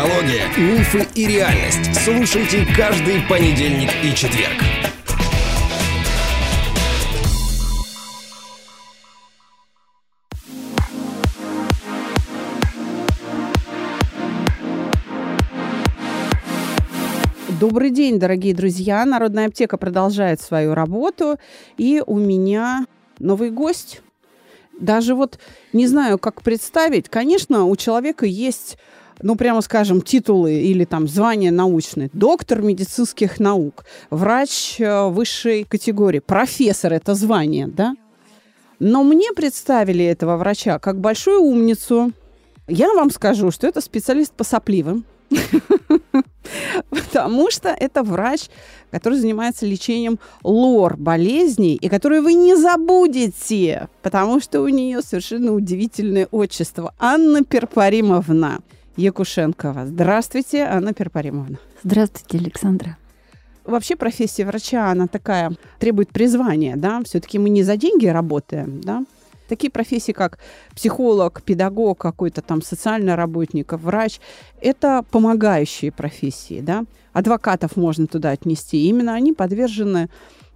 Психология, мифы и реальность. Слушайте каждый понедельник и четверг. Добрый день, дорогие друзья. Народная аптека продолжает свою работу. И у меня новый гость. Даже вот не знаю, как представить. Конечно, у человека есть ну, прямо скажем, титулы или там звания научные. Доктор медицинских наук, врач э, высшей категории, профессор – это звание, да? Но мне представили этого врача как большую умницу. Я вам скажу, что это специалист по сопливым. Потому что это врач, который занимается лечением лор болезней, и которую вы не забудете, потому что у нее совершенно удивительное отчество. Анна Перпаримовна Якушенкова. Здравствуйте, Анна Перпаримовна. Здравствуйте, Александра. Вообще профессия врача, она такая, требует призвания, да, все-таки мы не за деньги работаем, да, Такие профессии, как психолог, педагог, какой-то там социальный работник, врач, это помогающие профессии, да. Адвокатов можно туда отнести. именно они подвержены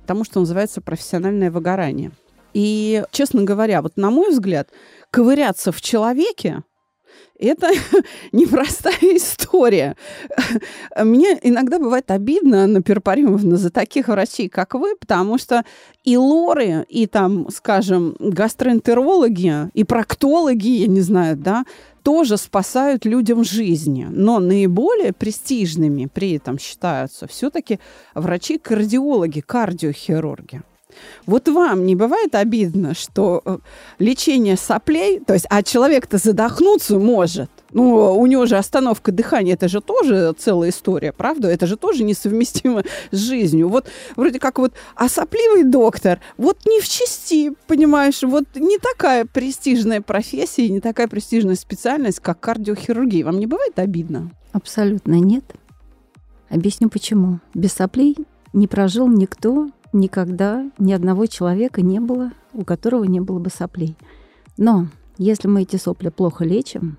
тому, что называется профессиональное выгорание. И, честно говоря, вот на мой взгляд, ковыряться в человеке это непростая история. Мне иногда бывает обидно, Анна Перпаримовна, за таких врачей, как вы, потому что и лоры, и там, скажем, гастроэнтерологи, и проктологи, я не знаю, да, тоже спасают людям жизни. Но наиболее престижными при этом считаются все-таки врачи-кардиологи, кардиохирурги. Вот вам не бывает обидно, что э, лечение соплей, то есть, а человек-то задохнуться может, ну, у него же остановка дыхания, это же тоже целая история, правда? Это же тоже несовместимо с жизнью. Вот вроде как вот, а доктор, вот не в чести, понимаешь, вот не такая престижная профессия, не такая престижная специальность, как кардиохирургия. Вам не бывает обидно? Абсолютно нет. Объясню почему. Без соплей не прожил никто, никогда ни одного человека не было, у которого не было бы соплей. Но если мы эти сопли плохо лечим,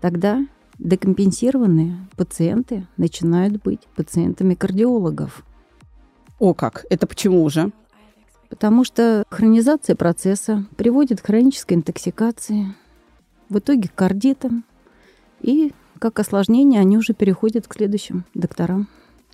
тогда декомпенсированные пациенты начинают быть пациентами кардиологов. О как! Это почему же? Потому что хронизация процесса приводит к хронической интоксикации, в итоге к кардитам, и как осложнение они уже переходят к следующим докторам.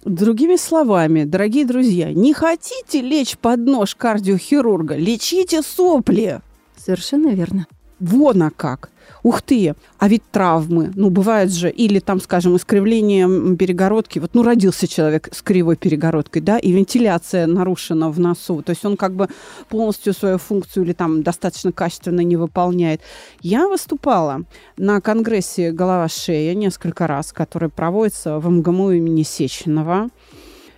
Другими словами, дорогие друзья, не хотите лечь под нож кардиохирурга, лечите сопли. Совершенно верно. Вон а как. Ух ты, а ведь травмы, ну, бывает же, или там, скажем, искривление перегородки. Вот, ну, родился человек с кривой перегородкой, да, и вентиляция нарушена в носу. То есть он как бы полностью свою функцию или там достаточно качественно не выполняет. Я выступала на конгрессе «Голова-шея» несколько раз, который проводится в МГМУ имени Сеченова.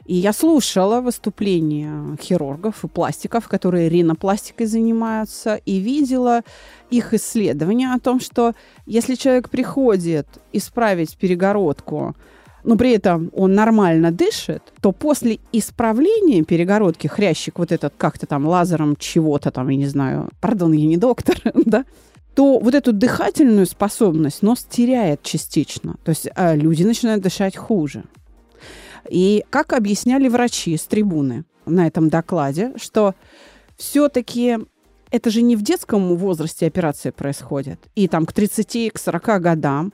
И я слушала выступления хирургов и пластиков, которые ринопластикой занимаются, и видела их исследования о том, что если человек приходит исправить перегородку, но при этом он нормально дышит, то после исправления перегородки, хрящик вот этот как-то там лазером чего-то там, я не знаю, пардон, я не доктор, да, то вот эту дыхательную способность нос теряет частично. То есть э, люди начинают дышать хуже. И как объясняли врачи с трибуны на этом докладе, что все-таки это же не в детском возрасте операция происходит. И там к 30, к 40 годам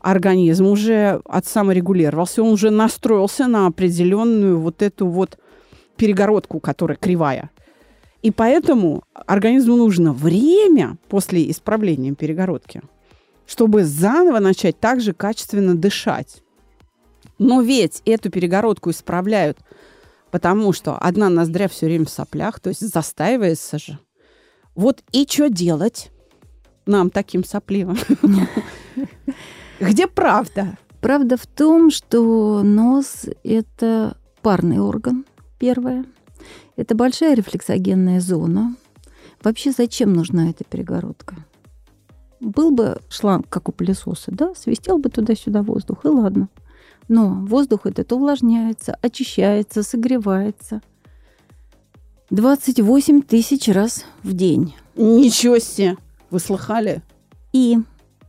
организм уже от саморегулировался, он уже настроился на определенную вот эту вот перегородку, которая кривая. И поэтому организму нужно время после исправления перегородки, чтобы заново начать также качественно дышать. Но ведь эту перегородку исправляют, потому что одна ноздря все время в соплях, то есть застаивается же. Вот и что делать нам таким сопливым? Где правда? Правда в том, что нос – это парный орган, первое. Это большая рефлексогенная зона. Вообще зачем нужна эта перегородка? Был бы шланг, как у пылесоса, да, свистел бы туда-сюда воздух, и ладно. Но воздух этот увлажняется, очищается, согревается. 28 тысяч раз в день. Ничего себе! Вы слыхали? И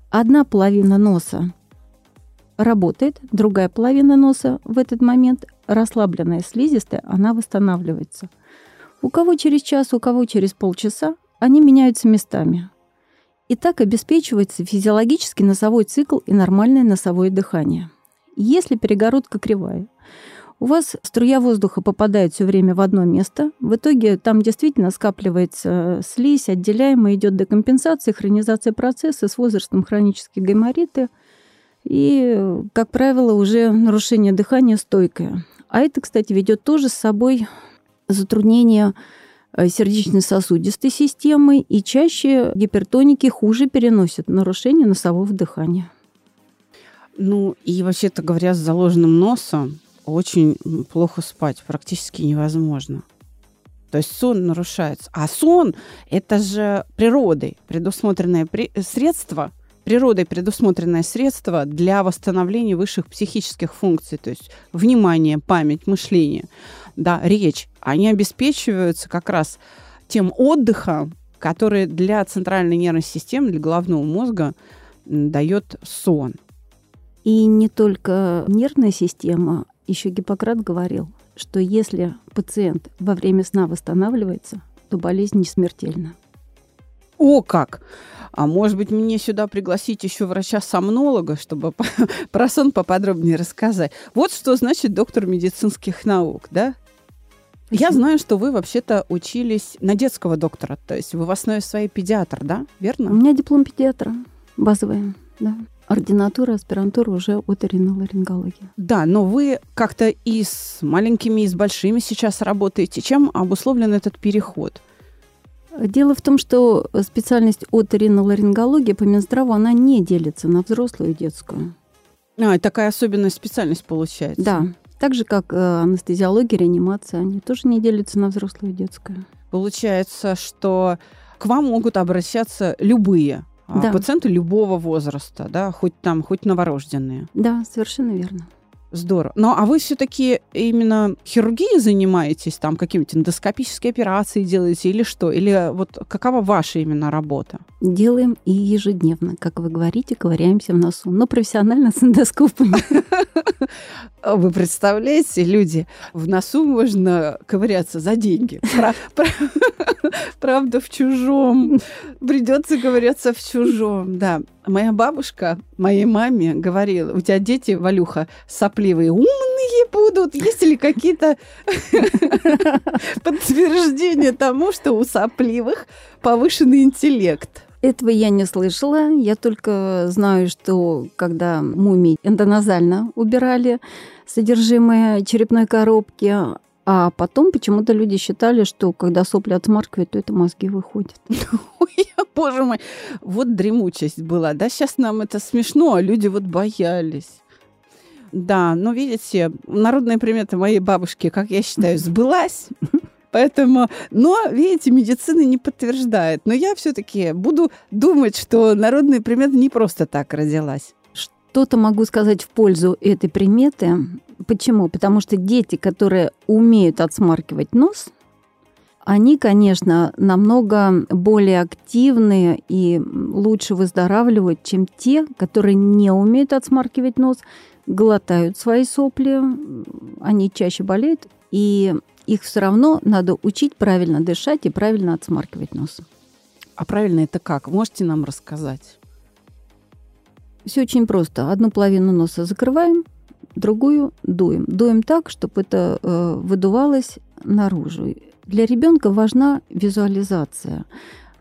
одна половина носа работает, другая половина носа в этот момент расслабленная слизистая, она восстанавливается. У кого через час, у кого через полчаса, они меняются местами. И так обеспечивается физиологический носовой цикл и нормальное носовое дыхание. Если перегородка кривая, у вас струя воздуха попадает все время в одно место. В итоге там действительно скапливается слизь, отделяемая, идет декомпенсация, хронизация процесса, с возрастом хронические гаймориты. И, как правило, уже нарушение дыхания стойкое. А это, кстати, ведет тоже с собой затруднение э, сердечно-сосудистой системы, и чаще гипертоники хуже переносят нарушение носового дыхания. Ну, и вообще-то говоря, с заложенным носом очень плохо спать, практически невозможно. То есть сон нарушается. А сон – это же природой предусмотренное при... средство – природой предусмотренное средство для восстановления высших психических функций, то есть внимание, память, мышление, да, речь, они обеспечиваются как раз тем отдыхом, который для центральной нервной системы, для головного мозга дает сон. И не только нервная система, еще Гиппократ говорил, что если пациент во время сна восстанавливается, то болезнь не смертельна. О, как! А может быть, мне сюда пригласить еще врача-сомнолога, чтобы про сон поподробнее рассказать. Вот что значит доктор медицинских наук, да? Я знаю, что вы вообще-то учились на детского доктора, то есть вы в основе своей педиатр, да? Верно? У меня диплом педиатра, базовый, да. Ординатура, аспирантура уже от риноларингологии. Да, но вы как-то и с маленькими, и с большими сейчас работаете. Чем обусловлен этот переход? Дело в том, что специальность оториноларингология по Минздраву, она не делится на взрослую и детскую. А, такая особенная специальность получается. Да. Так же, как э, анестезиология, реанимация, они тоже не делятся на взрослую и детскую. Получается, что к вам могут обращаться любые да. пациенты любого возраста, да, хоть там, хоть новорожденные. Да, совершенно верно. Здорово. Ну, а вы все-таки именно хирургией занимаетесь, там какие-нибудь эндоскопические операции делаете или что? Или вот какова ваша именно работа? Делаем и ежедневно, как вы говорите, ковыряемся в носу, но профессионально с эндоскопами. Вы представляете, люди, в носу можно ковыряться за деньги. Правда, в чужом. Придется ковыряться в чужом, да. Моя бабушка моей маме говорила, у тебя дети, Валюха, сопливые, умные будут. Есть ли какие-то подтверждения тому, что у сопливых повышенный интеллект? Этого я не слышала. Я только знаю, что когда мумий эндоназально убирали содержимое черепной коробки, а потом почему-то люди считали, что когда сопли отсмаркивают, то это мозги выходят. Ой, боже мой, вот дремучесть была. Да, сейчас нам это смешно, а люди вот боялись. Да, но видите, народная примета моей бабушки, как я считаю, сбылась. Поэтому, но, видите, медицина не подтверждает. Но я все-таки буду думать, что народная примета не просто так родилась. Что-то могу сказать в пользу этой приметы. Почему? Потому что дети, которые умеют отсмаркивать нос, они, конечно, намного более активные и лучше выздоравливают, чем те, которые не умеют отсмаркивать нос, глотают свои сопли, они чаще болеют, и их все равно надо учить правильно дышать и правильно отсмаркивать нос. А правильно это как? Можете нам рассказать? Все очень просто. Одну половину носа закрываем, другую дуем. Дуем так, чтобы это э, выдувалось наружу. Для ребенка важна визуализация.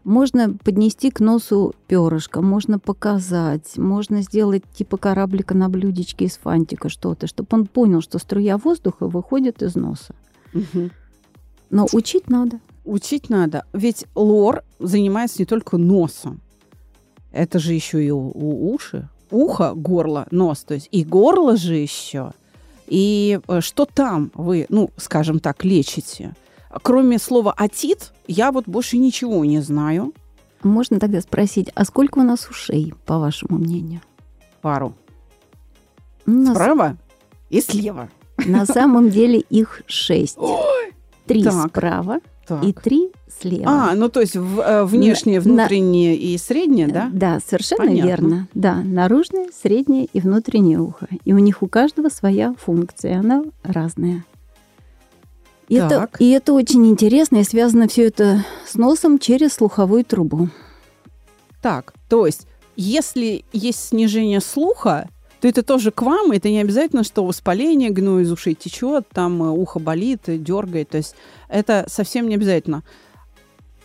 Можно поднести к носу перышко, можно показать, можно сделать типа кораблика на блюдечке из фантика что-то, чтобы он понял, что струя воздуха выходит из носа. Угу. Но учить надо. Учить надо. Ведь лор занимается не только носом. Это же еще и у, у уши. Ухо, горло, нос. То есть и горло же еще. И э, что там вы, ну, скажем так, лечите? Кроме слова «атит», я вот больше ничего не знаю. Можно тогда спросить, а сколько у нас ушей, по вашему мнению? Пару. Нас... Справа и слева. На самом деле их шесть. Ой! Три Так. справа Так. и три слева. А, ну то есть в- э, внешнее, На- внутреннее и среднее, да? Да, совершенно Понятно. верно. Да, наружное, среднее и внутреннее ухо. И у них у каждого своя функция, она разная. И это, Так. и это очень интересно, и связано все это с носом через слуховую трубу. Так, то есть, если есть снижение слуха, то это тоже к вам, это не обязательно, что воспаление, гной из ушей течет, там э, ухо болит, э, дергает, то есть это совсем не обязательно.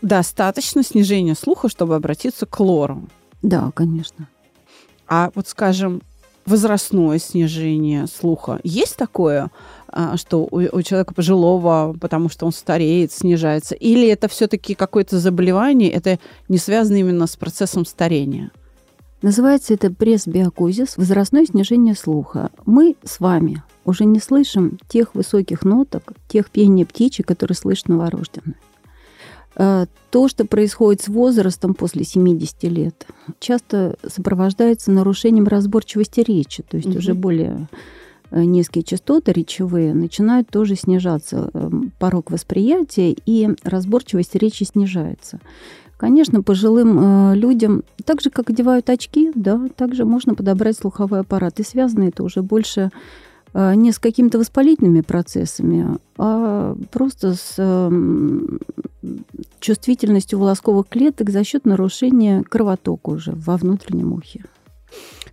Достаточно снижения слуха, чтобы обратиться к лору. Да, конечно. А вот, скажем, возрастное снижение слуха. Есть такое, а, что у, у человека пожилого, потому что он стареет, снижается? Или это все-таки какое-то заболевание, это не связано именно с процессом старения? Называется это пресс-биокузис, возрастное снижение слуха. Мы с вами уже не слышим тех высоких ноток, тех пения птичек, которые слышат новорожденные. Э, То, что происходит с возрастом после 70 лет, часто сопровождается нарушением разборчивости речи, то есть Мгм. уже более э, низкие частоты речевые начинают тоже снижаться э, порог восприятия, и разборчивость речи снижается. Конечно, пожилым э, людям, так же, как одевают очки, да, также можно подобрать слуховой аппарат. И связано это уже больше э, не с какими-то воспалительными процессами, а просто с эм, чувствительностью волосковых клеток за счет нарушения кровотока уже во внутреннем ухе.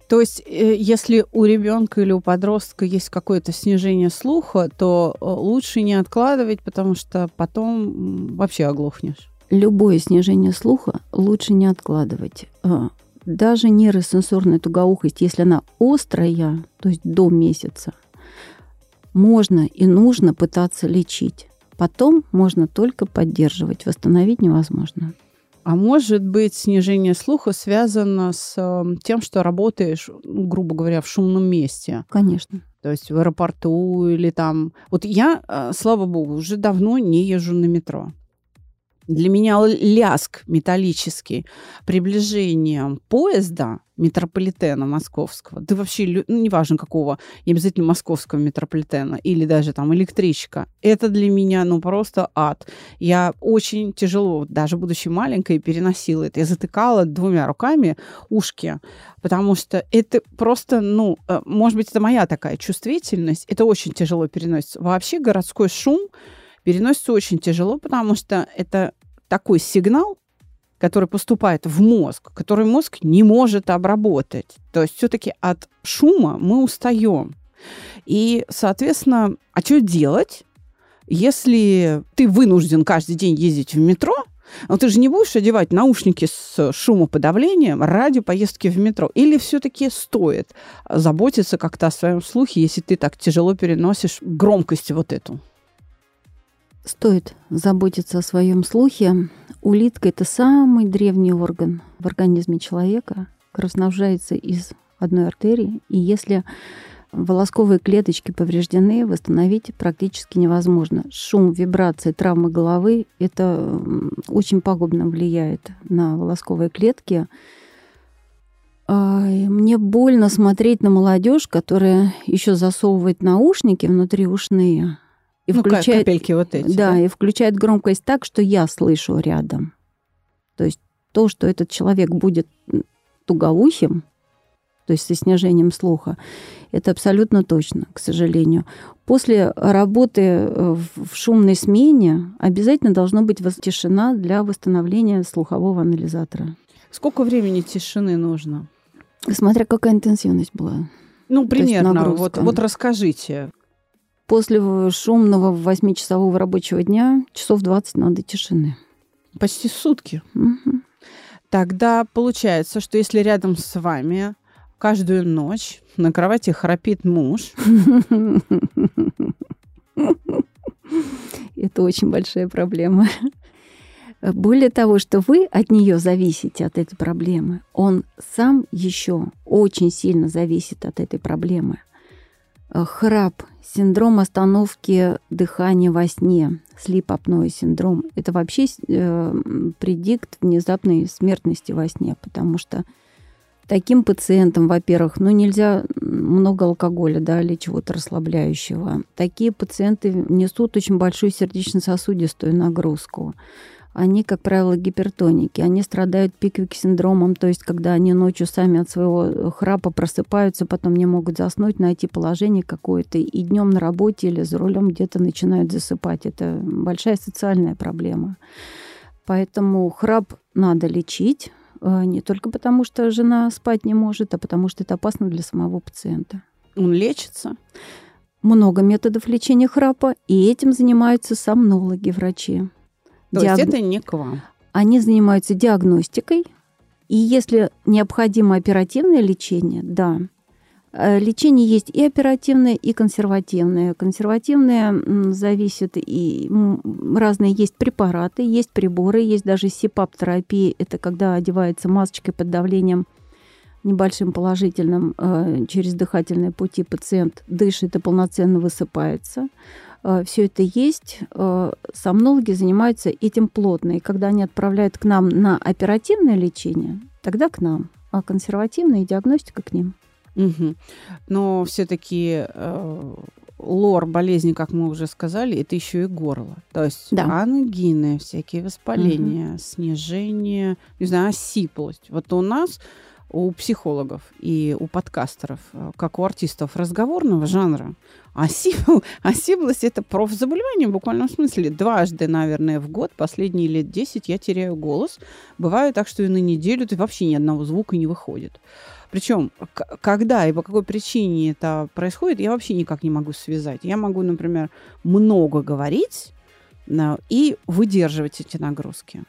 То есть, э, если у ребенка или у подростка есть какое-то снижение слуха, то э, лучше не откладывать, потому что потом вообще оглохнешь. Любое снижение слуха лучше не откладывать. А, Даже нейросенсорная тугоухость, если она острая, то есть до месяца, можно и нужно пытаться лечить. Потом можно только поддерживать, восстановить невозможно. А может быть, снижение слуха связано с э, тем, что работаешь, грубо говоря, в шумном месте. Конечно. То есть в аэропорту или там... Вот я, э, слава богу, уже давно не езжу на метро. Для меня ляск металлический приближением поезда метрополитена московского, да вообще, ну, неважно какого, не обязательно московского метрополитена, или даже там электричка, это для меня, ну, просто ад. Я очень тяжело, даже будучи маленькой, переносила это. Я затыкала двумя руками ушки, потому что это просто, ну, э, может быть, это моя такая чувствительность, это очень тяжело переносится. Вообще городской шум переносится очень тяжело, потому что это такой сигнал, который поступает в мозг, который мозг не может обработать. То есть все-таки от шума мы устаем. И, соответственно, а что делать, если ты вынужден каждый день ездить в метро, но ты же не будешь одевать наушники с шумоподавлением ради поездки в метро. Или все-таки стоит заботиться как-то о своем слухе, если ты так тяжело переносишь громкость вот эту? Стоит заботиться о своем слухе. Улитка – это самый древний орган в организме человека. Кровоснабжается из одной артерии. И если волосковые клеточки повреждены, восстановить практически невозможно. Шум, вибрации, травмы головы – это очень пагубно влияет на волосковые клетки. Мне больно смотреть на молодежь, которая еще засовывает наушники внутри ушные и ну, включает капельки вот эти. да, и включает громкость так, что я слышу рядом. То есть то, что этот человек будет м, тугоухим, то есть со снижением слуха, это абсолютно точно, к сожалению. После работы э, в шумной смене обязательно должно быть тишина для восстановления слухового анализатора. Сколько времени тишины нужно? Смотря какая интенсивность была. Ну, примерно. Вот, вот расскажите. После шумного восьмичасового рабочего дня часов 20 надо тишины. Почти сутки. Мгм. Тогда получается, что если рядом с вами каждую ночь на кровати храпит муж, Это очень большая проблема. Более того, что вы от нее зависите, от этой проблемы, он сам еще очень сильно зависит от этой проблемы. Э, Храп, синдром остановки дыхания во сне, слип-апноэ синдром, это вообще э, предикт внезапной смертности во сне, потому что Таким пациентам, во-первых, ну нельзя много алкоголя, да, или чего-то расслабляющего. Такие пациенты несут очень большую сердечно-сосудистую нагрузку. Они, как правило, гипертоники. Они страдают пиквик-синдромом, то есть когда они ночью сами от своего храпа просыпаются, потом не могут заснуть, найти положение какое-то, и днем на работе или за рулем где-то начинают засыпать. Это большая социальная проблема. Поэтому храп надо лечить, э, не только потому, что жена спать не может, а потому что это опасно для самого пациента. Он лечится? Много методов лечения храпа, и этим занимаются сомнологи, врачи. То Диаг... есть это не к вам? Они занимаются диагностикой, и если необходимо оперативное лечение, да, Э, лечение есть и оперативное, и консервативное. Консервативное зависит и разные есть препараты, есть приборы, есть даже СИПАП-терапия. Это когда одевается масочкой под давлением небольшим положительным э, через дыхательные пути пациент дышит и полноценно высыпается. Э, Все это есть. Сомнологи занимаются этим плотно. И когда они отправляют к нам на оперативное лечение, тогда к нам. А консервативная диагностика к ним. Угу. Но все-таки э, лор болезни, как мы уже сказали, это еще и горло. То есть да. ангины, всякие воспаления, угу. снижение, не знаю, осиплость. Вот у нас у психологов и у подкастеров, э, как у артистов разговорного жанра, осипл, осиплость – это профзаболевание в буквальном смысле. Дважды, наверное, в год, последние лет 10 я теряю голос. Бывает так, что и на неделю ты вообще ни одного звука не выходит. Причем, когда и по какой причине это происходит, я вообще никак не могу связать. Я могу, например, много говорить и выдерживать эти нагрузки.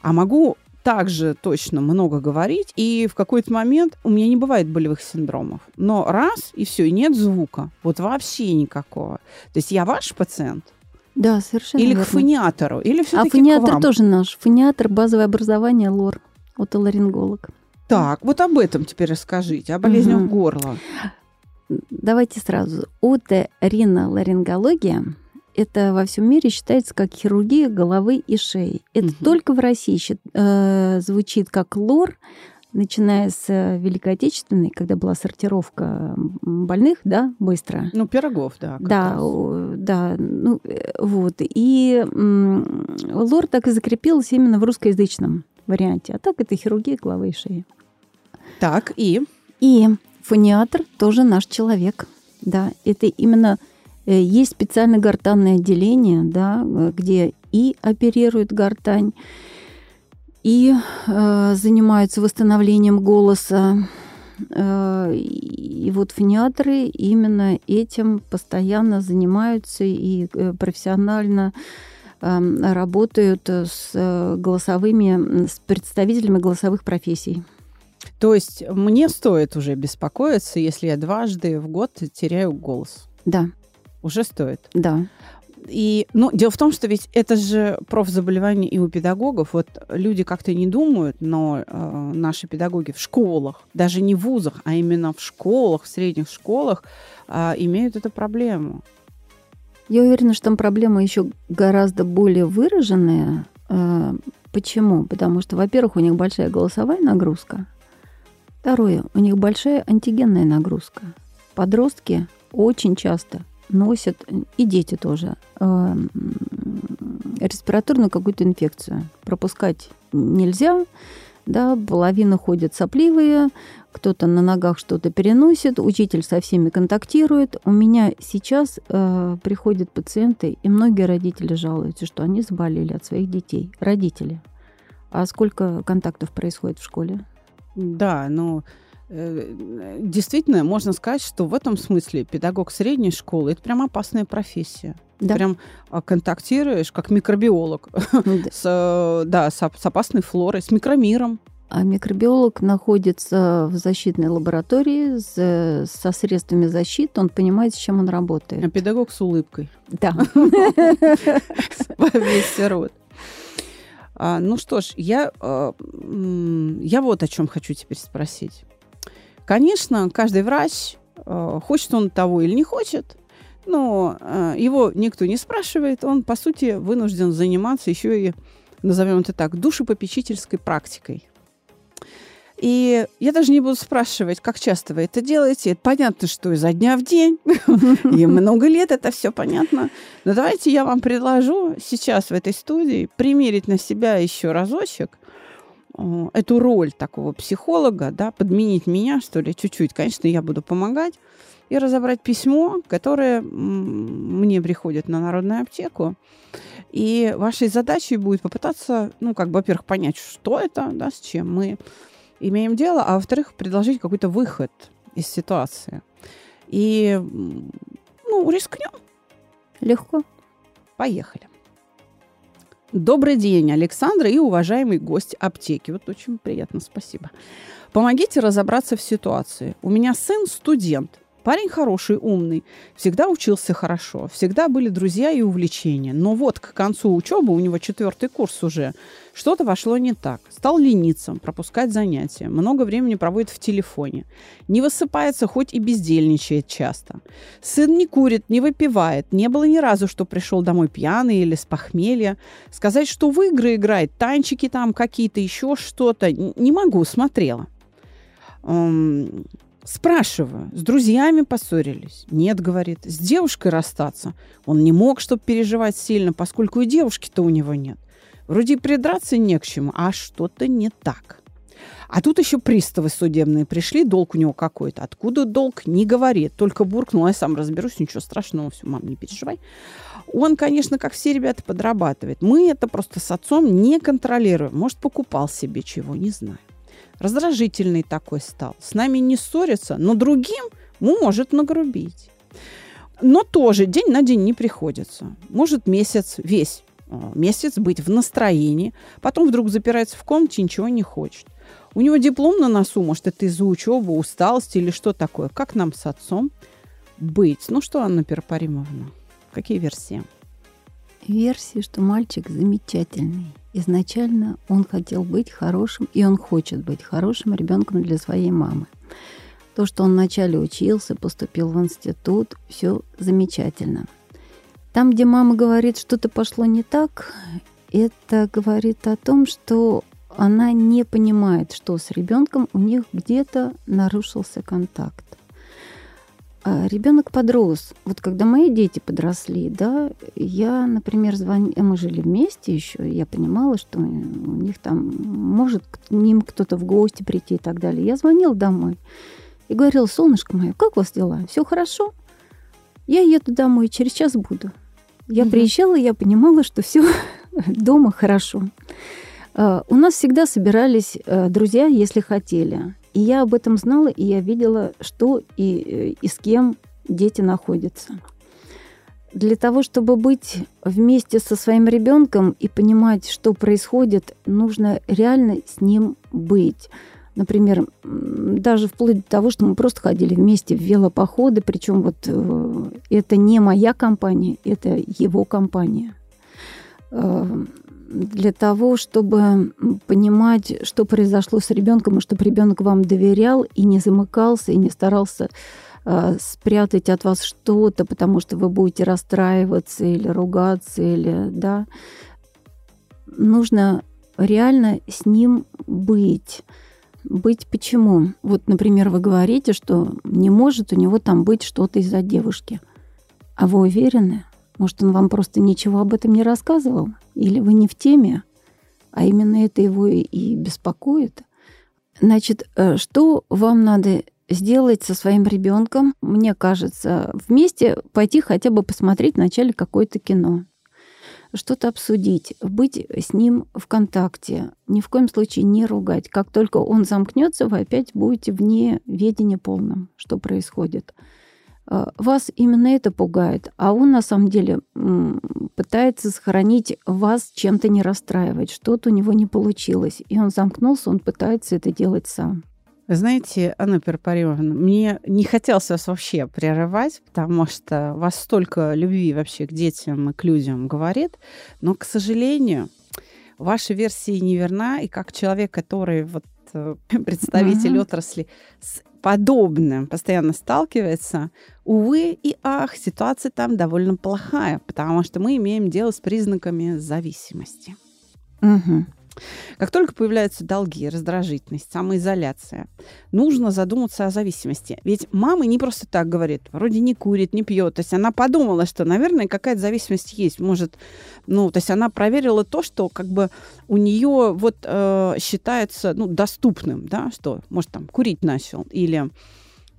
А могу также точно много говорить, и в какой-то момент у меня не бывает болевых синдромов. Но раз, и все, и нет звука. Вот вообще никакого. То есть я ваш пациент? Да, совершенно Или верно. к фониатору? Или а фониатор тоже наш. Фониатор, базовое образование, лор, отоларинголог. Так, вот об этом теперь расскажите, о болезнях угу. горла. Давайте сразу. Оториноларингология – это во всем мире считается как хирургия головы и шеи. Это угу. только в России э, звучит как лор, начиная с Великой Отечественной, когда была сортировка больных, да, быстро. Ну, пирогов, да. Да, раз. да, ну, э, вот. И лор так и закрепился именно в русскоязычном варианте. А так это хирургия головы и шеи. Так, и? И фониатор тоже наш человек. Да, это именно э, есть специальное гортанное отделение, да, где и оперируют гортань, и э, занимаются восстановлением голоса. Э, и вот фониаторы именно этим постоянно занимаются и э, профессионально эм, работают с голосовыми, с представителями голосовых профессий. То есть мне стоит уже беспокоиться, если я дважды в год теряю голос? Да. Уже стоит? Да. И, ну, дело в том, что ведь это же профзаболевание и у педагогов. Вот люди как-то не думают, но э, наши педагоги в школах, даже не в вузах, а именно в школах, в средних школах, э, имеют эту проблему. Я уверена, что там проблема еще гораздо более выраженная. Э, почему? Потому что, во-первых, у них большая голосовая нагрузка, Второе, у них большая антигенная нагрузка. Подростки очень часто носят, и дети тоже, э, респираторную какую-то инфекцию. Пропускать нельзя, да, половина ходят сопливые, кто-то на ногах что-то переносит, учитель со всеми контактирует. У меня сейчас э, приходят пациенты, и многие родители жалуются, что они заболели от своих детей. Родители. А сколько контактов происходит в школе? Да, ну э, действительно можно сказать, что в этом смысле педагог средней школы это прям опасная профессия. Да. Прям а, контактируешь как микробиолог с, э, да, с, с опасной флорой, с микромиром. А микробиолог находится в защитной лаборатории с, со средствами защиты, он понимает, с чем он работает. А педагог с улыбкой. Да. Весь рот. А, ну что ж, я, а, я вот о чем хочу теперь спросить. Конечно, каждый врач, а, хочет он того или не хочет, но а, его никто не спрашивает, он, по сути, вынужден заниматься еще и, назовем это так, душепопечительской практикой. И я даже не буду спрашивать, как часто вы это делаете. Это понятно, что изо дня в день. И много лет это все понятно. Но давайте я вам предложу сейчас в этой студии примерить на себя еще разочек э, эту роль такого психолога, да, подменить меня, что ли, чуть-чуть. Конечно, я буду помогать и разобрать письмо, которое мне приходит на народную аптеку. И вашей задачей будет попытаться, ну, как бы, во-первых, понять, что это, да, с чем мы имеем дело, а во-вторых, предложить какой-то выход из ситуации. И, ну, рискнем. Легко. Поехали. Добрый день, Александра и уважаемый гость аптеки. Вот очень приятно, спасибо. Помогите разобраться в ситуации. У меня сын студент, Парень хороший, умный, всегда учился хорошо, всегда были друзья и увлечения. Но вот к концу учебы, у него четвертый курс уже, что-то вошло не так. Стал лениться, пропускать занятия, много времени проводит в телефоне. Не высыпается, хоть и бездельничает часто. Сын не курит, не выпивает. Не было ни разу, что пришел домой пьяный или с похмелья. Сказать, что в игры играет, танчики там какие-то, еще что-то, не могу, смотрела. Спрашиваю, с друзьями поссорились? Нет, говорит, с девушкой расстаться. Он не мог, чтобы переживать сильно, поскольку и девушки-то у него нет. Вроде придраться не к чему, а что-то не так. А тут еще приставы судебные пришли, долг у него какой-то. Откуда долг, не говорит. Только буркнул, я сам разберусь, ничего страшного, все, мам, не переживай. Он, конечно, как все ребята, подрабатывает. Мы это просто с отцом не контролируем. Может, покупал себе чего, не знаю раздражительный такой стал. С нами не ссорится, но другим может нагрубить. Но тоже день на день не приходится. Может месяц весь а, месяц быть в настроении, потом вдруг запирается в комнате, ничего не хочет. У него диплом на носу, может, это из-за учебы, усталости или что такое. Как нам с отцом быть? Ну что, Анна Перпаримовна, какие версии? Версии, что мальчик замечательный. Изначально он хотел быть хорошим, и он хочет быть хорошим ребенком для своей мамы. То, что он вначале учился, поступил в институт, все замечательно. Там, где мама говорит, что-то пошло не так, это говорит о том, что она не понимает, что с ребенком у них где-то нарушился контакт. А ребенок подрос. Вот когда мои дети подросли, да, я, например, звонила, мы жили вместе еще, я понимала, что у них там может к ним кто-то в гости прийти и так далее. Я звонила домой и говорила, солнышко мое, как у вас дела? Все хорошо? Я еду домой, через час буду. Я угу. приезжала, я понимала, что все дома хорошо. А, у нас всегда собирались э, друзья, если хотели. И я об этом знала, и я видела, что и, э, и с кем дети находятся. Для того, чтобы быть вместе со своим ребенком и понимать, что происходит, нужно реально с ним быть. Например, даже вплоть до того, что мы просто ходили вместе в велопоходы, причем вот э, это не моя компания, это его компания. Для того, чтобы понимать, что произошло с ребенком, и чтобы ребенок вам доверял и не замыкался, и не старался э, спрятать от вас что-то, потому что вы будете расстраиваться или ругаться, или да. Нужно реально с ним быть. Быть почему? Вот, например, вы говорите, что не может у него там быть что-то из-за девушки. А вы уверены? Может, он вам просто ничего об этом не рассказывал? Или вы не в теме, а именно это его и беспокоит? Значит, э, что вам надо сделать со своим ребенком? Мне кажется, вместе пойти хотя бы посмотреть вначале какое-то кино что-то обсудить, быть с ним в контакте, ни в коем случае не ругать. Как только он замкнется, вы опять будете вне ведения полном, что происходит. А, вас именно это пугает, а он на самом деле пытается сохранить вас, чем-то не расстраивать. Что-то у него не получилось, и он замкнулся, он пытается это делать сам. Знаете, Анна Перпаривовна, мне не хотелось вас вообще прерывать, потому что вас столько любви вообще к детям и к людям говорит, но, к сожалению, ваша версия неверна, и как человек, который вот э, представитель mm-hmm. отрасли с подобным постоянно сталкивается, увы и ах, ситуация там довольно плохая, потому что мы имеем дело с признаками зависимости. Угу. Как только появляются долги, раздражительность, самоизоляция, нужно задуматься о зависимости. Ведь мама не просто так говорит, вроде не курит, не пьет. То есть она подумала, что, наверное, какая-то зависимость есть. Может, ну, то есть она проверила то, что как бы у нее вот э, считается ну, доступным, да, что, может, там, курить начал или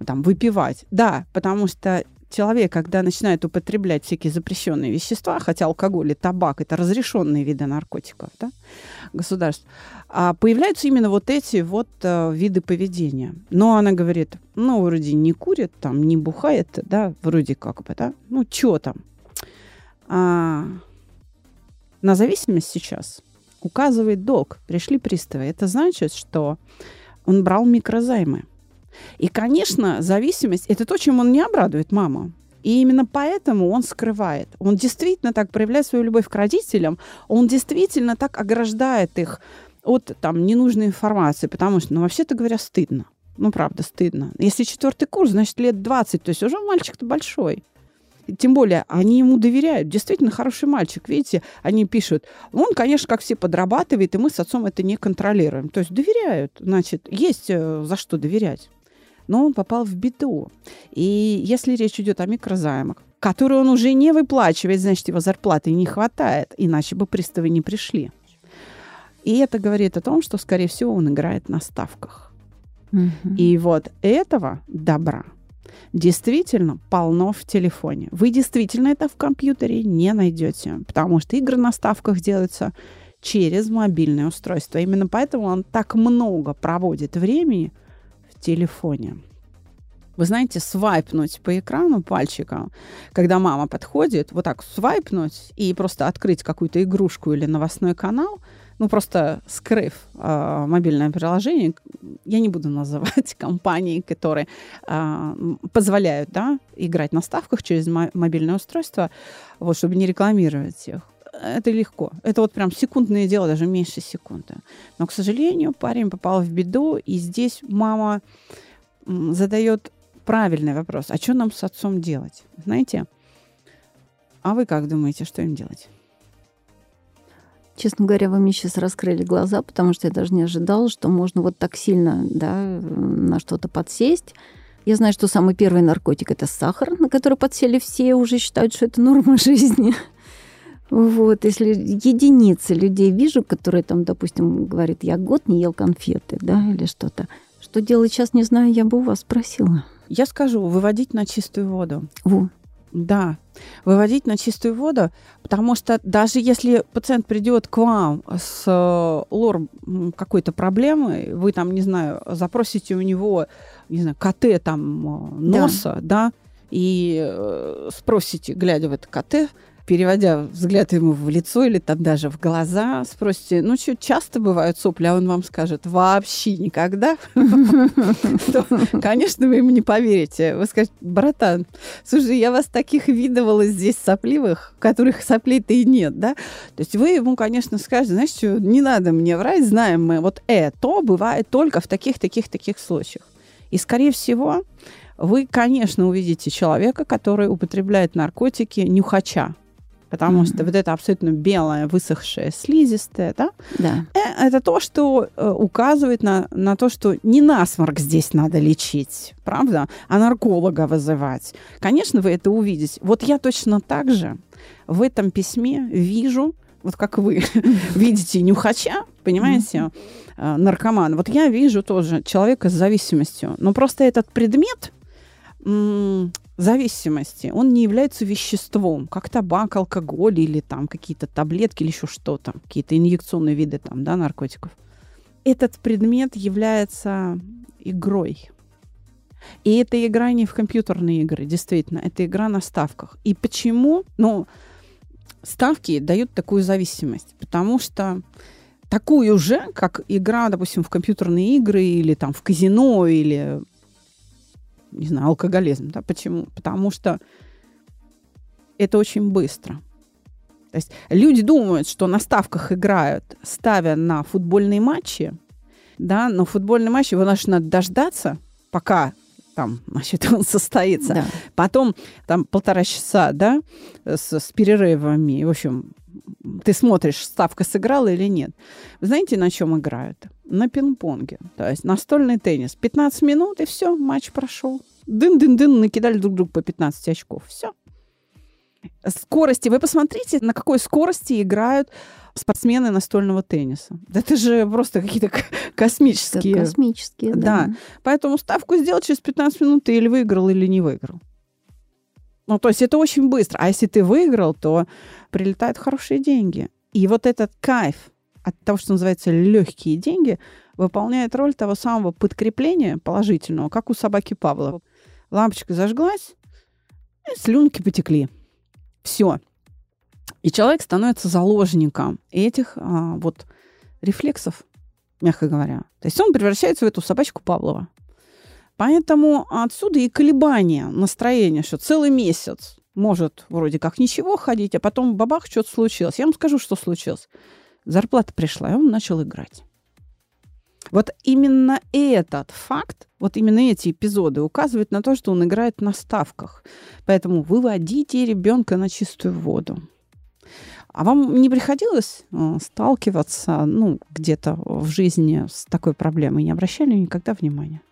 там, выпивать. Да, потому что человек, когда начинает употреблять всякие запрещенные вещества, хотя алкоголь и табак это разрешенные виды наркотиков, да, государств, а появляются именно вот эти вот а, виды поведения. Но она говорит, ну, вроде не курит, там, не бухает, да, вроде как бы, да, ну, что там. А, на зависимость сейчас указывает долг. Пришли приставы. Это значит, что он брал микрозаймы. И, конечно, зависимость – это то, чем он не обрадует маму. И именно поэтому он скрывает. Он действительно так проявляет свою любовь к родителям, он действительно так ограждает их от там, ненужной информации, потому что, ну, вообще-то говоря, стыдно. Ну, правда, стыдно. Если четвертый курс, значит, лет 20, то есть уже мальчик-то большой. Тем более, они ему доверяют. Действительно хороший мальчик. Видите, они пишут, он, конечно, как все подрабатывает, и мы с отцом это не контролируем. То есть доверяют. Значит, есть э, за что доверять но он попал в беду. И если речь идет о микрозаймах, которые он уже не выплачивает, значит, его зарплаты не хватает, иначе бы приставы не пришли. И это говорит о том, что, скорее всего, он играет на ставках. Mm-hmm. И вот этого добра действительно полно в телефоне. Вы действительно это в компьютере не найдете, потому что игры на ставках делаются через мобильное устройство. Именно поэтому он так много проводит времени телефоне. Вы знаете, свайпнуть по экрану пальчиком, когда мама подходит, вот так свайпнуть и просто открыть какую-то игрушку или новостной канал, ну, просто скрыв э, мобильное приложение, я не буду называть компании, которые э, позволяют да, играть на ставках через мобильное устройство, вот, чтобы не рекламировать их это легко. Это вот прям секундное дело, даже меньше секунды. Но, к сожалению, парень попал в беду, и здесь мама задает правильный вопрос. А что нам с отцом делать? Знаете? А вы как думаете, что им делать? Честно говоря, вы мне сейчас раскрыли глаза, потому что я даже не ожидала, что можно вот так сильно да, на что-то подсесть. Я знаю, что самый первый наркотик – это сахар, на который подсели все, уже считают, что это норма жизни. Вот, если единицы людей вижу, которые там, допустим, говорят, я год не ел конфеты, да, или что-то. Что делать сейчас, не знаю, я бы у вас спросила. Я скажу, выводить на чистую воду. Во. Да, выводить на чистую воду, потому что даже если пациент придет к вам с э, лор какой-то проблемой, вы там, не знаю, запросите у него, не знаю, КТ там э, носа, да, да и э, спросите, глядя в это КТ, переводя взгляд ему в лицо или там даже в глаза, спросите, ну что, часто бывают сопли, а он вам скажет, вообще никогда, конечно, вы ему не поверите. Вы скажете, братан, слушай, я вас таких видывала здесь сопливых, которых соплей-то и нет, да? То есть вы ему, конечно, скажете, знаешь что, не надо мне врать, знаем мы, вот это бывает только в таких-таких-таких случаях. И, скорее всего, вы, конечно, увидите человека, который употребляет наркотики нюхача потому mm-hmm. что вот это абсолютно белое, высохшее, слизистое, да, да. Э, это то, что э, указывает на, на то, что не насморк здесь надо лечить, правда, а нарколога вызывать. Конечно, вы это увидите. Вот я точно так же в этом письме вижу, вот как вы видите нюхача, понимаете, mm-hmm. наркоман. Вот я вижу тоже человека с зависимостью. Но просто этот предмет зависимости, он не является веществом, как табак, алкоголь или там какие-то таблетки или еще что-то, какие-то инъекционные виды там, да, наркотиков. Этот предмет является игрой. И эта игра не в компьютерные игры, действительно, это игра на ставках. И почему? Ну, ставки дают такую зависимость, потому что такую же, как игра, допустим, в компьютерные игры или там в казино или не знаю, алкоголизм. Да? Почему? Потому что это очень быстро. То есть люди думают, что на ставках играют, ставя на футбольные матчи, да, но футбольный матч его нужно дождаться, пока там, значит, он состоится. Да. Потом там полтора часа, да, с, с перерывами. В общем, ты смотришь, ставка сыграла или нет. Вы знаете, на чем играют? На пинг-понге. То есть настольный теннис. 15 минут, и все, матч прошел. Дын-дын-дын, накидали друг другу по 15 очков. Все. Скорости. Вы посмотрите, на какой скорости играют спортсмены настольного тенниса. Да это же просто какие-то космические. Космические, да. да. Поэтому ставку сделать через 15 минут ты или выиграл, или не выиграл. Ну, то есть это очень быстро. А если ты выиграл, то прилетают хорошие деньги. И вот этот кайф от того, что называется легкие деньги, выполняет роль того самого подкрепления положительного, как у собаки Павла. Лампочка зажглась, и слюнки потекли. Все. И человек становится заложником этих а, вот рефлексов, мягко говоря. То есть он превращается в эту собачку Павлова. Поэтому отсюда и колебания настроения, что целый месяц может вроде как ничего ходить, а потом бабах, что-то случилось. Я вам скажу, что случилось. Зарплата пришла, и он начал играть. Вот именно этот факт, вот именно эти эпизоды указывают на то, что он играет на ставках. Поэтому выводите ребенка на чистую воду. А вам не приходилось э, сталкиваться ну, где-то в жизни с такой проблемой? Не обращали никогда внимания?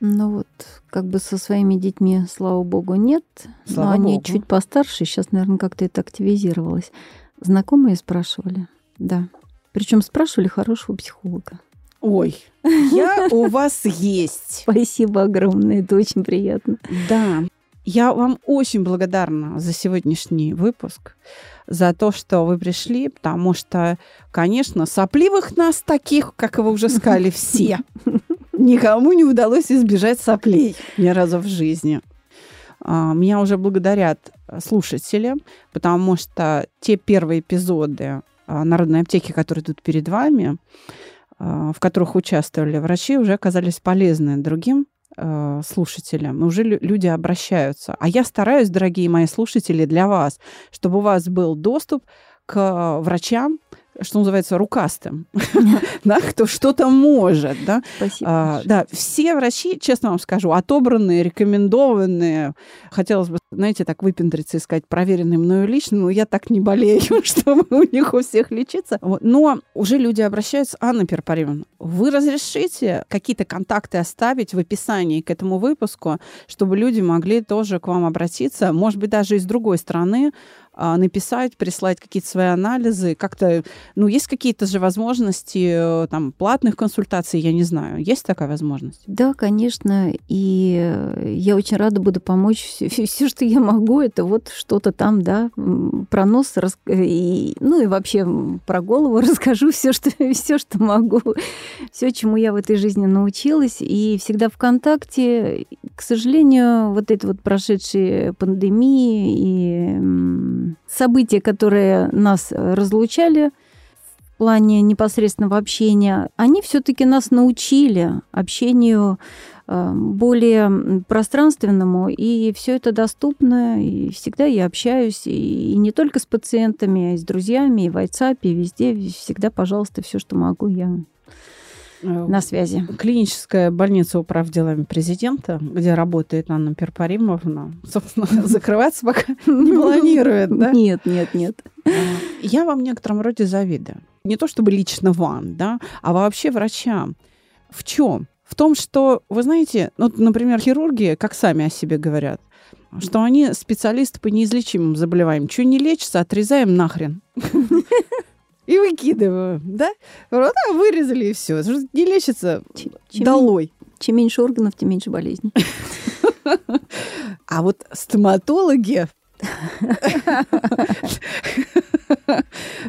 Ну вот, как бы со своими детьми, слава богу, нет. Слава но они богу. чуть постарше, сейчас, наверное, как-то это активизировалось. Знакомые спрашивали, да. Причем спрашивали хорошего психолога. Ой, я у вас есть. Спасибо огромное, это очень приятно. Да, я вам очень благодарна за сегодняшний выпуск, за то, что вы пришли, потому что, конечно, сопливых нас таких, как вы уже сказали, все. Никому не удалось избежать соплей ни разу в жизни. А, меня уже благодарят слушатели, потому что те первые эпизоды а, Народной аптеки, которые тут перед вами, а, в которых участвовали врачи, уже оказались полезны другим слушателям. Уже люди обращаются. А я стараюсь, дорогие мои слушатели, для вас, чтобы у вас был доступ к врачам, что называется, рукастым, да, кто что-то может. Да. Спасибо. А, да, все врачи, честно вам скажу, отобранные, рекомендованные. Хотелось бы, знаете, так выпендриться и сказать, проверенные мною лично, но я так не болею, чтобы у них у всех лечиться. Вот. Но уже люди обращаются. Анна Перпаривна, вы разрешите какие-то контакты оставить в описании к этому выпуску, чтобы люди могли тоже к вам обратиться, может быть, даже из другой страны, написать, прислать какие-то свои анализы, как-то, ну, есть какие-то же возможности э, там платных консультаций, я не знаю, есть такая возможность? Да, конечно, и я очень рада буду помочь. Все, все что я могу, это вот что-то там, да, про нос, рас... и, ну и вообще про голову расскажу все, что все, что могу, все, чему я в этой жизни научилась, и всегда в контакте. К сожалению, вот эти вот прошедшие пандемии и события, которые нас э, разлучали в плане непосредственного общения, они все-таки нас научили общению э, более пространственному, и все это доступно, и всегда я общаюсь, и не только с пациентами, а и с друзьями, и в WhatsApp, и везде, всегда, пожалуйста, все, что могу, я на связи. Клиническая больница управ делами президента, где работает Анна Перпаримовна, собственно, закрываться пока не планирует, да? Нет, нет, нет. Э, я вам в некотором роде завидую. Не то чтобы лично вам, да, а вообще врачам. В чем? В том, что, вы знаете, ну, например, хирурги, как сами о себе говорят, что они специалисты по неизлечимым заболеваниям. Что не лечится, отрезаем нахрен и выкидываю, да? Вот, а вырезали и все. Не лечится чем, долой. Чем меньше органов, тем меньше болезней. А вот стоматологи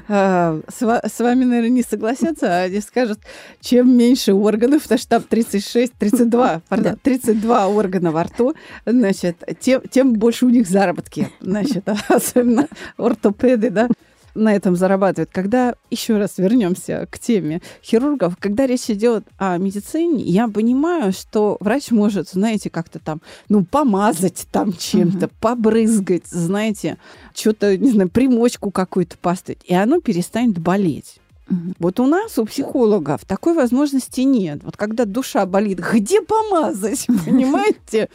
а, с вами, наверное, не согласятся, а они скажут, чем меньше органов, потому что там 36, 32, пардон, 32 органа во рту, значит, тем, тем больше у них заработки, значит, особенно ортопеды, да, на этом зарабатывают. Когда, еще раз вернемся к теме хирургов, когда речь идет о медицине, я понимаю, что врач может, знаете, как-то там, ну, помазать там чем-то, угу. побрызгать, знаете, что-то, не знаю, примочку какую-то поставить, и оно перестанет болеть. Вот у нас, у психологов, такой возможности нет. Вот когда душа болит, где помазать, понимаете?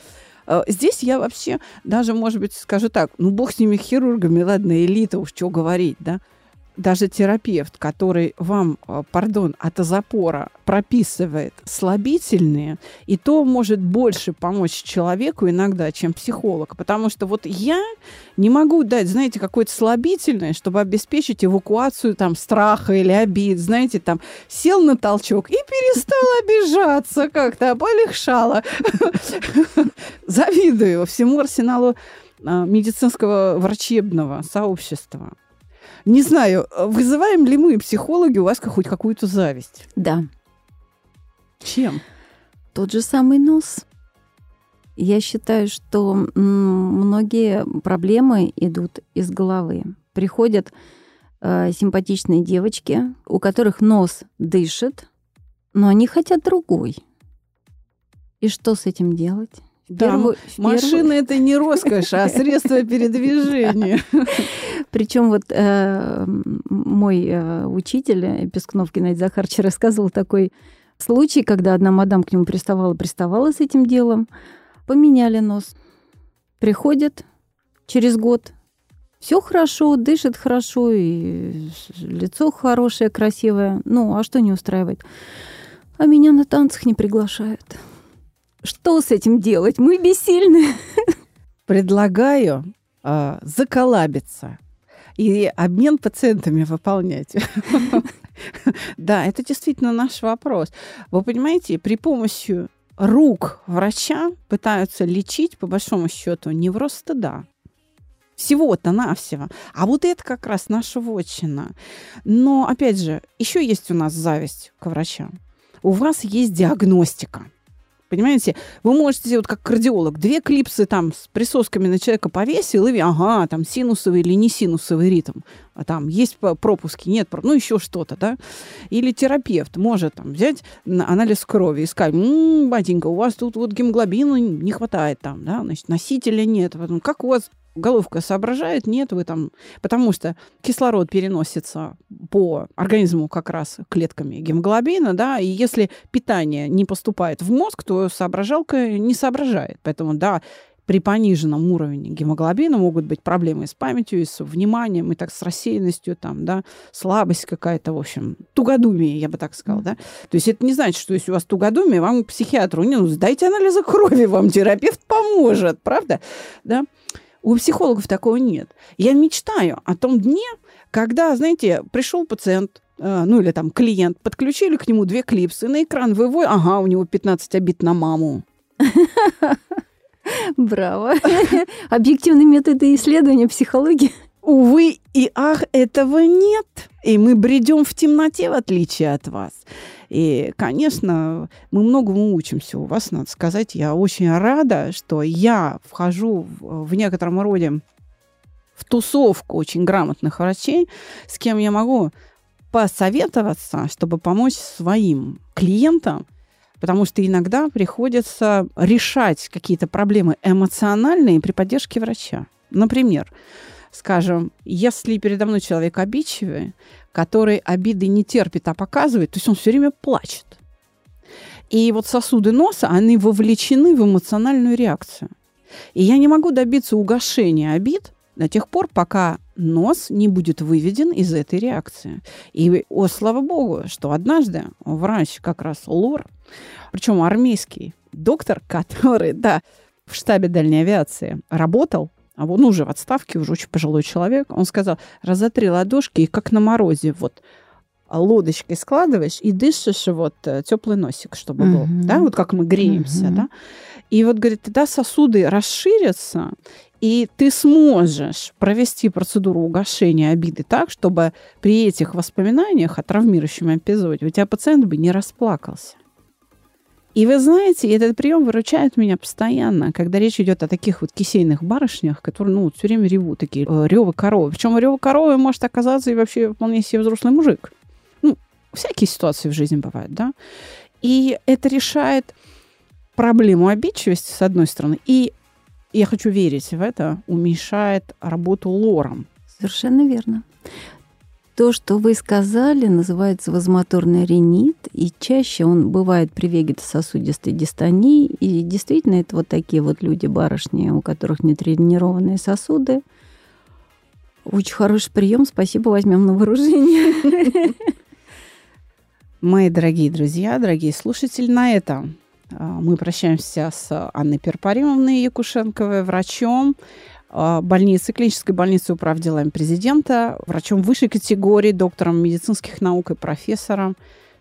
Э, здесь я вообще даже, может быть, скажу так, ну, бог с ними хирургами, ладно, элита, уж что говорить, да. Даже терапевт, который вам, э, пардон, от запора прописывает слабительные, и то может больше помочь человеку иногда, чем психолог. Потому что вот я не могу дать, знаете, какое-то слабительное, чтобы обеспечить эвакуацию там страха или обид. Знаете, там сел на толчок и перестал обижаться как-то, полегшало. Завидую всему арсеналу а, медицинского врачебного сообщества. Не знаю, вызываем ли мы, психологи, у вас хоть какую-то зависть? Да. Чем? Тот же самый нос. Я считаю, что многие проблемы идут из головы. Приходят э, симпатичные девочки, у которых нос дышит, но они хотят другой. И что с этим делать? Да, первую, машина первую... это не роскошь, а средство передвижения. Причем вот э, мой э, учитель Пескнов Геннадий Захарович рассказывал такой случай, когда одна мадам к нему приставала, приставала с этим делом, поменяли нос. Приходит через год, все хорошо, дышит хорошо, и лицо хорошее, красивое. Ну, а что не устраивает? А меня на танцах не приглашают. Что с этим делать? Мы бессильны. Предлагаю э, заколабиться и обмен пациентами выполнять. Да, это действительно наш вопрос. Вы понимаете, при помощи рук врача пытаются лечить, по большому счету, невроз стыда. Всего-то навсего. А вот это как раз наша вотчина. Но, опять же, еще есть у нас зависть к врачам. У вас есть диагностика – Понимаете, вы можете, вот как кардиолог, две клипсы там с присосками на человека повесил, и ага, там синусовый или не синусовый ритм. А там есть пропуски, нет, ну еще что-то, да. Или терапевт может там взять анализ крови и сказать, м-м, батенька, у вас тут вот гемоглобина не хватает там, да, значит, носителя нет. Потом, как у вас головка соображает, нет, вы там... Потому что кислород переносится по организму как раз клетками гемоглобина, да, и если питание не поступает в мозг, то соображалка не соображает. Поэтому, да, при пониженном уровне гемоглобина могут быть проблемы с памятью, и с вниманием, и так с рассеянностью, там, да, слабость какая-то, в общем, тугодумие, я бы так сказала, да. То есть это не значит, что если у вас тугодумие, вам к психиатру, не, ну, сдайте анализы крови, вам терапевт поможет, правда, да. У психологов такого нет. Я мечтаю о том дне, когда, знаете, пришел пациент, э, ну или там клиент, подключили к нему две клипсы, на экран выводят, ага, у него 15 обид на маму. Браво. Объективные методы исследования психологии. Увы и ах, этого нет. И мы бредем в темноте, в отличие от вас. И, конечно, мы многому учимся у вас, надо сказать. Я очень рада, что я вхожу в, в некотором роде в тусовку очень грамотных врачей, с кем я могу посоветоваться, чтобы помочь своим клиентам, потому что иногда приходится решать какие-то проблемы эмоциональные при поддержке врача. Например, скажем, если передо мной человек обидчивый, который обиды не терпит, а показывает, то есть он все время плачет. И вот сосуды носа, они вовлечены в эмоциональную реакцию. И я не могу добиться угошения обид до тех пор, пока нос не будет выведен из этой реакции. И, о, слава богу, что однажды врач, как раз лор, причем армейский доктор, который, да, в штабе дальней авиации работал, а он уже в отставке, уже очень пожилой человек, он сказал, разотри ладошки и как на морозе, вот лодочкой складываешь и дышишь вот э, теплый носик, чтобы был, uh-huh. да, вот как мы греемся, uh-huh. да. И вот, говорит, тогда сосуды расширятся, и ты сможешь провести процедуру угошения обиды так, чтобы при этих воспоминаниях о травмирующем эпизоде у тебя пациент бы не расплакался. И вы знаете, этот прием выручает меня постоянно, когда речь идет о таких вот кисейных барышнях, которые, ну, все время ревут, такие э, ревы коровы. Причем ревы коровы может оказаться и вообще вполне себе взрослый мужик. Ну, всякие ситуации в жизни бывают, да. И это решает проблему обидчивости, с одной стороны, и я хочу верить в это, уменьшает работу лором. Совершенно верно. То, что вы сказали, называется возмоторный ринит, и чаще он бывает при вегетососудистой дистонии, и действительно это вот такие вот люди, барышни, у которых нетренированные сосуды. Очень хороший прием. Спасибо, возьмем на вооружение. Мои дорогие друзья, дорогие слушатели, на этом а, мы прощаемся с Анной Перпаримовной Якушенковой, врачом больницы, клинической больницы управ делами президента, врачом высшей категории, доктором медицинских наук и профессором.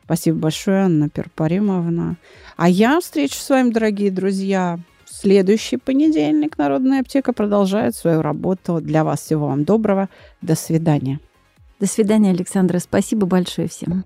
Спасибо большое, Анна Перпаримовна. А я встречу с вами, дорогие друзья, в следующий понедельник. Народная аптека продолжает свою работу. Для вас всего вам доброго. До свидания. До свидания, Александра. Спасибо большое всем.